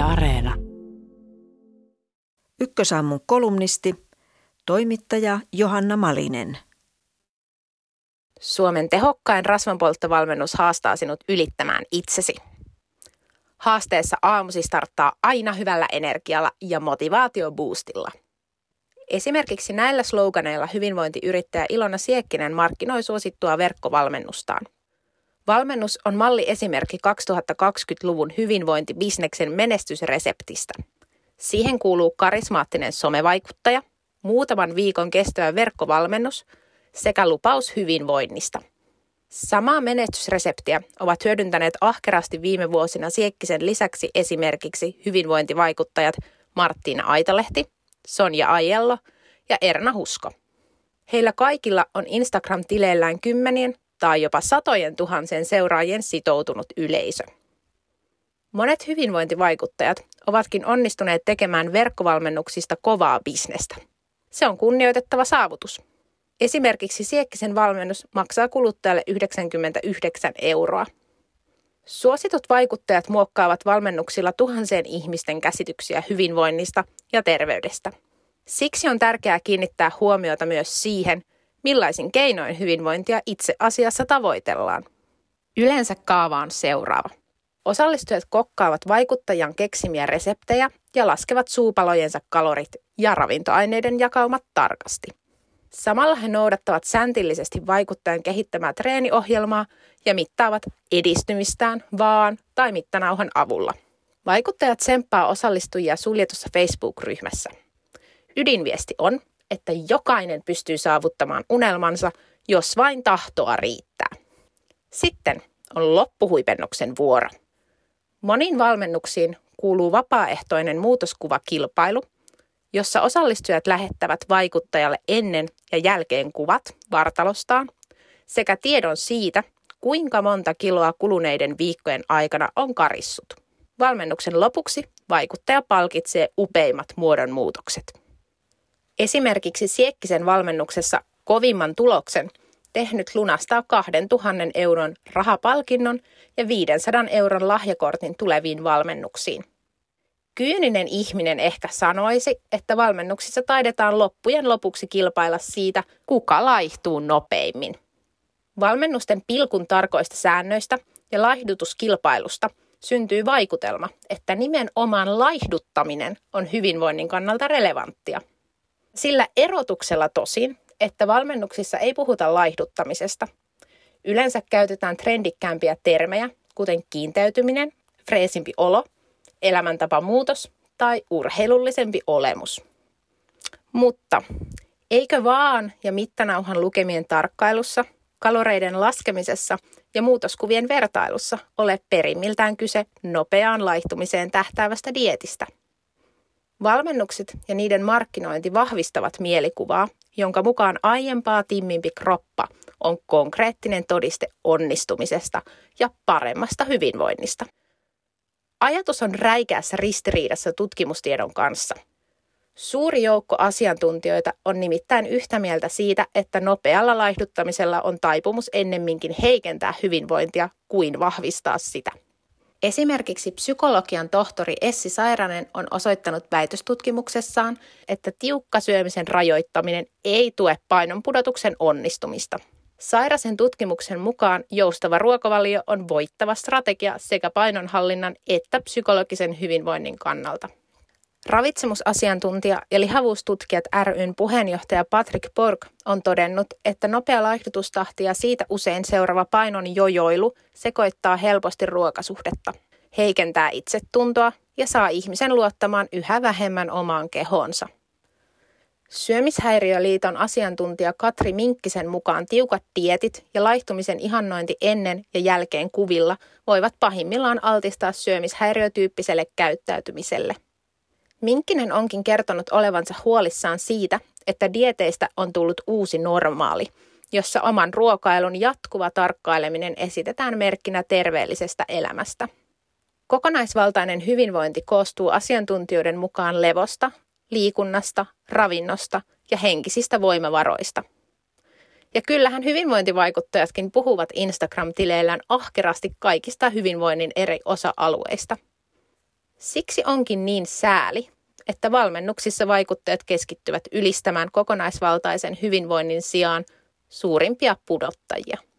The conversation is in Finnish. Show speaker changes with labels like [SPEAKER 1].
[SPEAKER 1] Yle Areena.
[SPEAKER 2] Ykkösaamun kolumnisti, toimittaja Johanna Malinen.
[SPEAKER 3] Suomen tehokkain rasvanpolttovalmennus haastaa sinut ylittämään itsesi. Haasteessa aamusi starttaa aina hyvällä energialla ja motivaatioboostilla. Esimerkiksi näillä sloganeilla hyvinvointiyrittäjä Ilona Siekkinen markkinoi suosittua verkkovalmennustaan. Valmennus on malli esimerkki 2020-luvun hyvinvointibisneksen menestysreseptistä. Siihen kuuluu karismaattinen somevaikuttaja, muutaman viikon kestävä verkkovalmennus sekä lupaus hyvinvoinnista. Samaa menestysreseptiä ovat hyödyntäneet ahkerasti viime vuosina Siekkisen lisäksi esimerkiksi hyvinvointivaikuttajat Marttiina Aitalehti, Sonja Aiello ja Erna Husko. Heillä kaikilla on Instagram-tileillään kymmenien tai jopa satojen tuhansien seuraajien sitoutunut yleisö. Monet hyvinvointivaikuttajat ovatkin onnistuneet tekemään verkkovalmennuksista kovaa bisnestä. Se on kunnioitettava saavutus. Esimerkiksi Siekkisen valmennus maksaa kuluttajalle 99 euroa. Suositut vaikuttajat muokkaavat valmennuksilla tuhansien ihmisten käsityksiä hyvinvoinnista ja terveydestä. Siksi on tärkeää kiinnittää huomiota myös siihen, millaisin keinoin hyvinvointia itse asiassa tavoitellaan. Yleensä kaava on seuraava. Osallistujat kokkaavat vaikuttajan keksimiä reseptejä ja laskevat suupalojensa kalorit ja ravintoaineiden jakaumat tarkasti. Samalla he noudattavat säntillisesti vaikuttajan kehittämää treeniohjelmaa ja mittaavat edistymistään vaan tai mittanauhan avulla. Vaikuttajat tsemppaa osallistujia suljetussa Facebook-ryhmässä. Ydinviesti on, että jokainen pystyy saavuttamaan unelmansa, jos vain tahtoa riittää. Sitten on loppuhuipennuksen vuoro. Moniin valmennuksiin kuuluu vapaaehtoinen muutoskuvakilpailu, jossa osallistujat lähettävät vaikuttajalle ennen ja jälkeen kuvat vartalostaan sekä tiedon siitä, kuinka monta kiloa kuluneiden viikkojen aikana on karissut. Valmennuksen lopuksi vaikuttaja palkitsee upeimmat muodonmuutokset. Esimerkiksi Siekkisen valmennuksessa kovimman tuloksen tehnyt lunastaa 2000 euron rahapalkinnon ja 500 euron lahjakortin tuleviin valmennuksiin. Kyyninen ihminen ehkä sanoisi, että valmennuksissa taidetaan loppujen lopuksi kilpailla siitä, kuka laihtuu nopeimmin. Valmennusten pilkun tarkoista säännöistä ja laihdutuskilpailusta syntyy vaikutelma, että nimenomaan laihduttaminen on hyvinvoinnin kannalta relevanttia. Sillä erotuksella tosin, että valmennuksissa ei puhuta laihduttamisesta. Yleensä käytetään trendikkäämpiä termejä, kuten kiinteytyminen, freesimpi olo, elämäntapamuutos tai urheilullisempi olemus. Mutta eikö vaan ja mittanauhan lukemien tarkkailussa, kaloreiden laskemisessa ja muutoskuvien vertailussa ole perimmiltään kyse nopeaan laihtumiseen tähtäävästä dietistä – Valmennukset ja niiden markkinointi vahvistavat mielikuvaa, jonka mukaan aiempaa timmimpi kroppa on konkreettinen todiste onnistumisesta ja paremmasta hyvinvoinnista. Ajatus on räikeässä ristiriidassa tutkimustiedon kanssa. Suuri joukko asiantuntijoita on nimittäin yhtä mieltä siitä, että nopealla laihduttamisella on taipumus ennemminkin heikentää hyvinvointia kuin vahvistaa sitä. Esimerkiksi psykologian tohtori Essi Sairanen on osoittanut väitöstutkimuksessaan, että tiukka syömisen rajoittaminen ei tue painonpudotuksen onnistumista. Sairasen tutkimuksen mukaan joustava ruokavalio on voittava strategia sekä painonhallinnan että psykologisen hyvinvoinnin kannalta. Ravitsemusasiantuntija ja lihavuustutkijat ryn puheenjohtaja Patrick Borg on todennut, että nopea laihdutustahti ja siitä usein seuraava painon jojoilu sekoittaa helposti ruokasuhdetta, heikentää itsetuntoa ja saa ihmisen luottamaan yhä vähemmän omaan kehonsa. Syömishäiriöliiton asiantuntija Katri Minkkisen mukaan tiukat dietit ja laihtumisen ihannointi ennen ja jälkeen kuvilla voivat pahimmillaan altistaa syömishäiriötyyppiselle käyttäytymiselle – Minkkinen onkin kertonut olevansa huolissaan siitä, että dieteistä on tullut uusi normaali, jossa oman ruokailun jatkuva tarkkaileminen esitetään merkkinä terveellisestä elämästä. Kokonaisvaltainen hyvinvointi koostuu asiantuntijoiden mukaan levosta, liikunnasta, ravinnosta ja henkisistä voimavaroista. Ja kyllähän hyvinvointivaikuttajatkin puhuvat Instagram-tileillään ahkerasti kaikista hyvinvoinnin eri osa-alueista – Siksi onkin niin sääli, että valmennuksissa vaikuttajat keskittyvät ylistämään kokonaisvaltaisen hyvinvoinnin sijaan suurimpia pudottajia –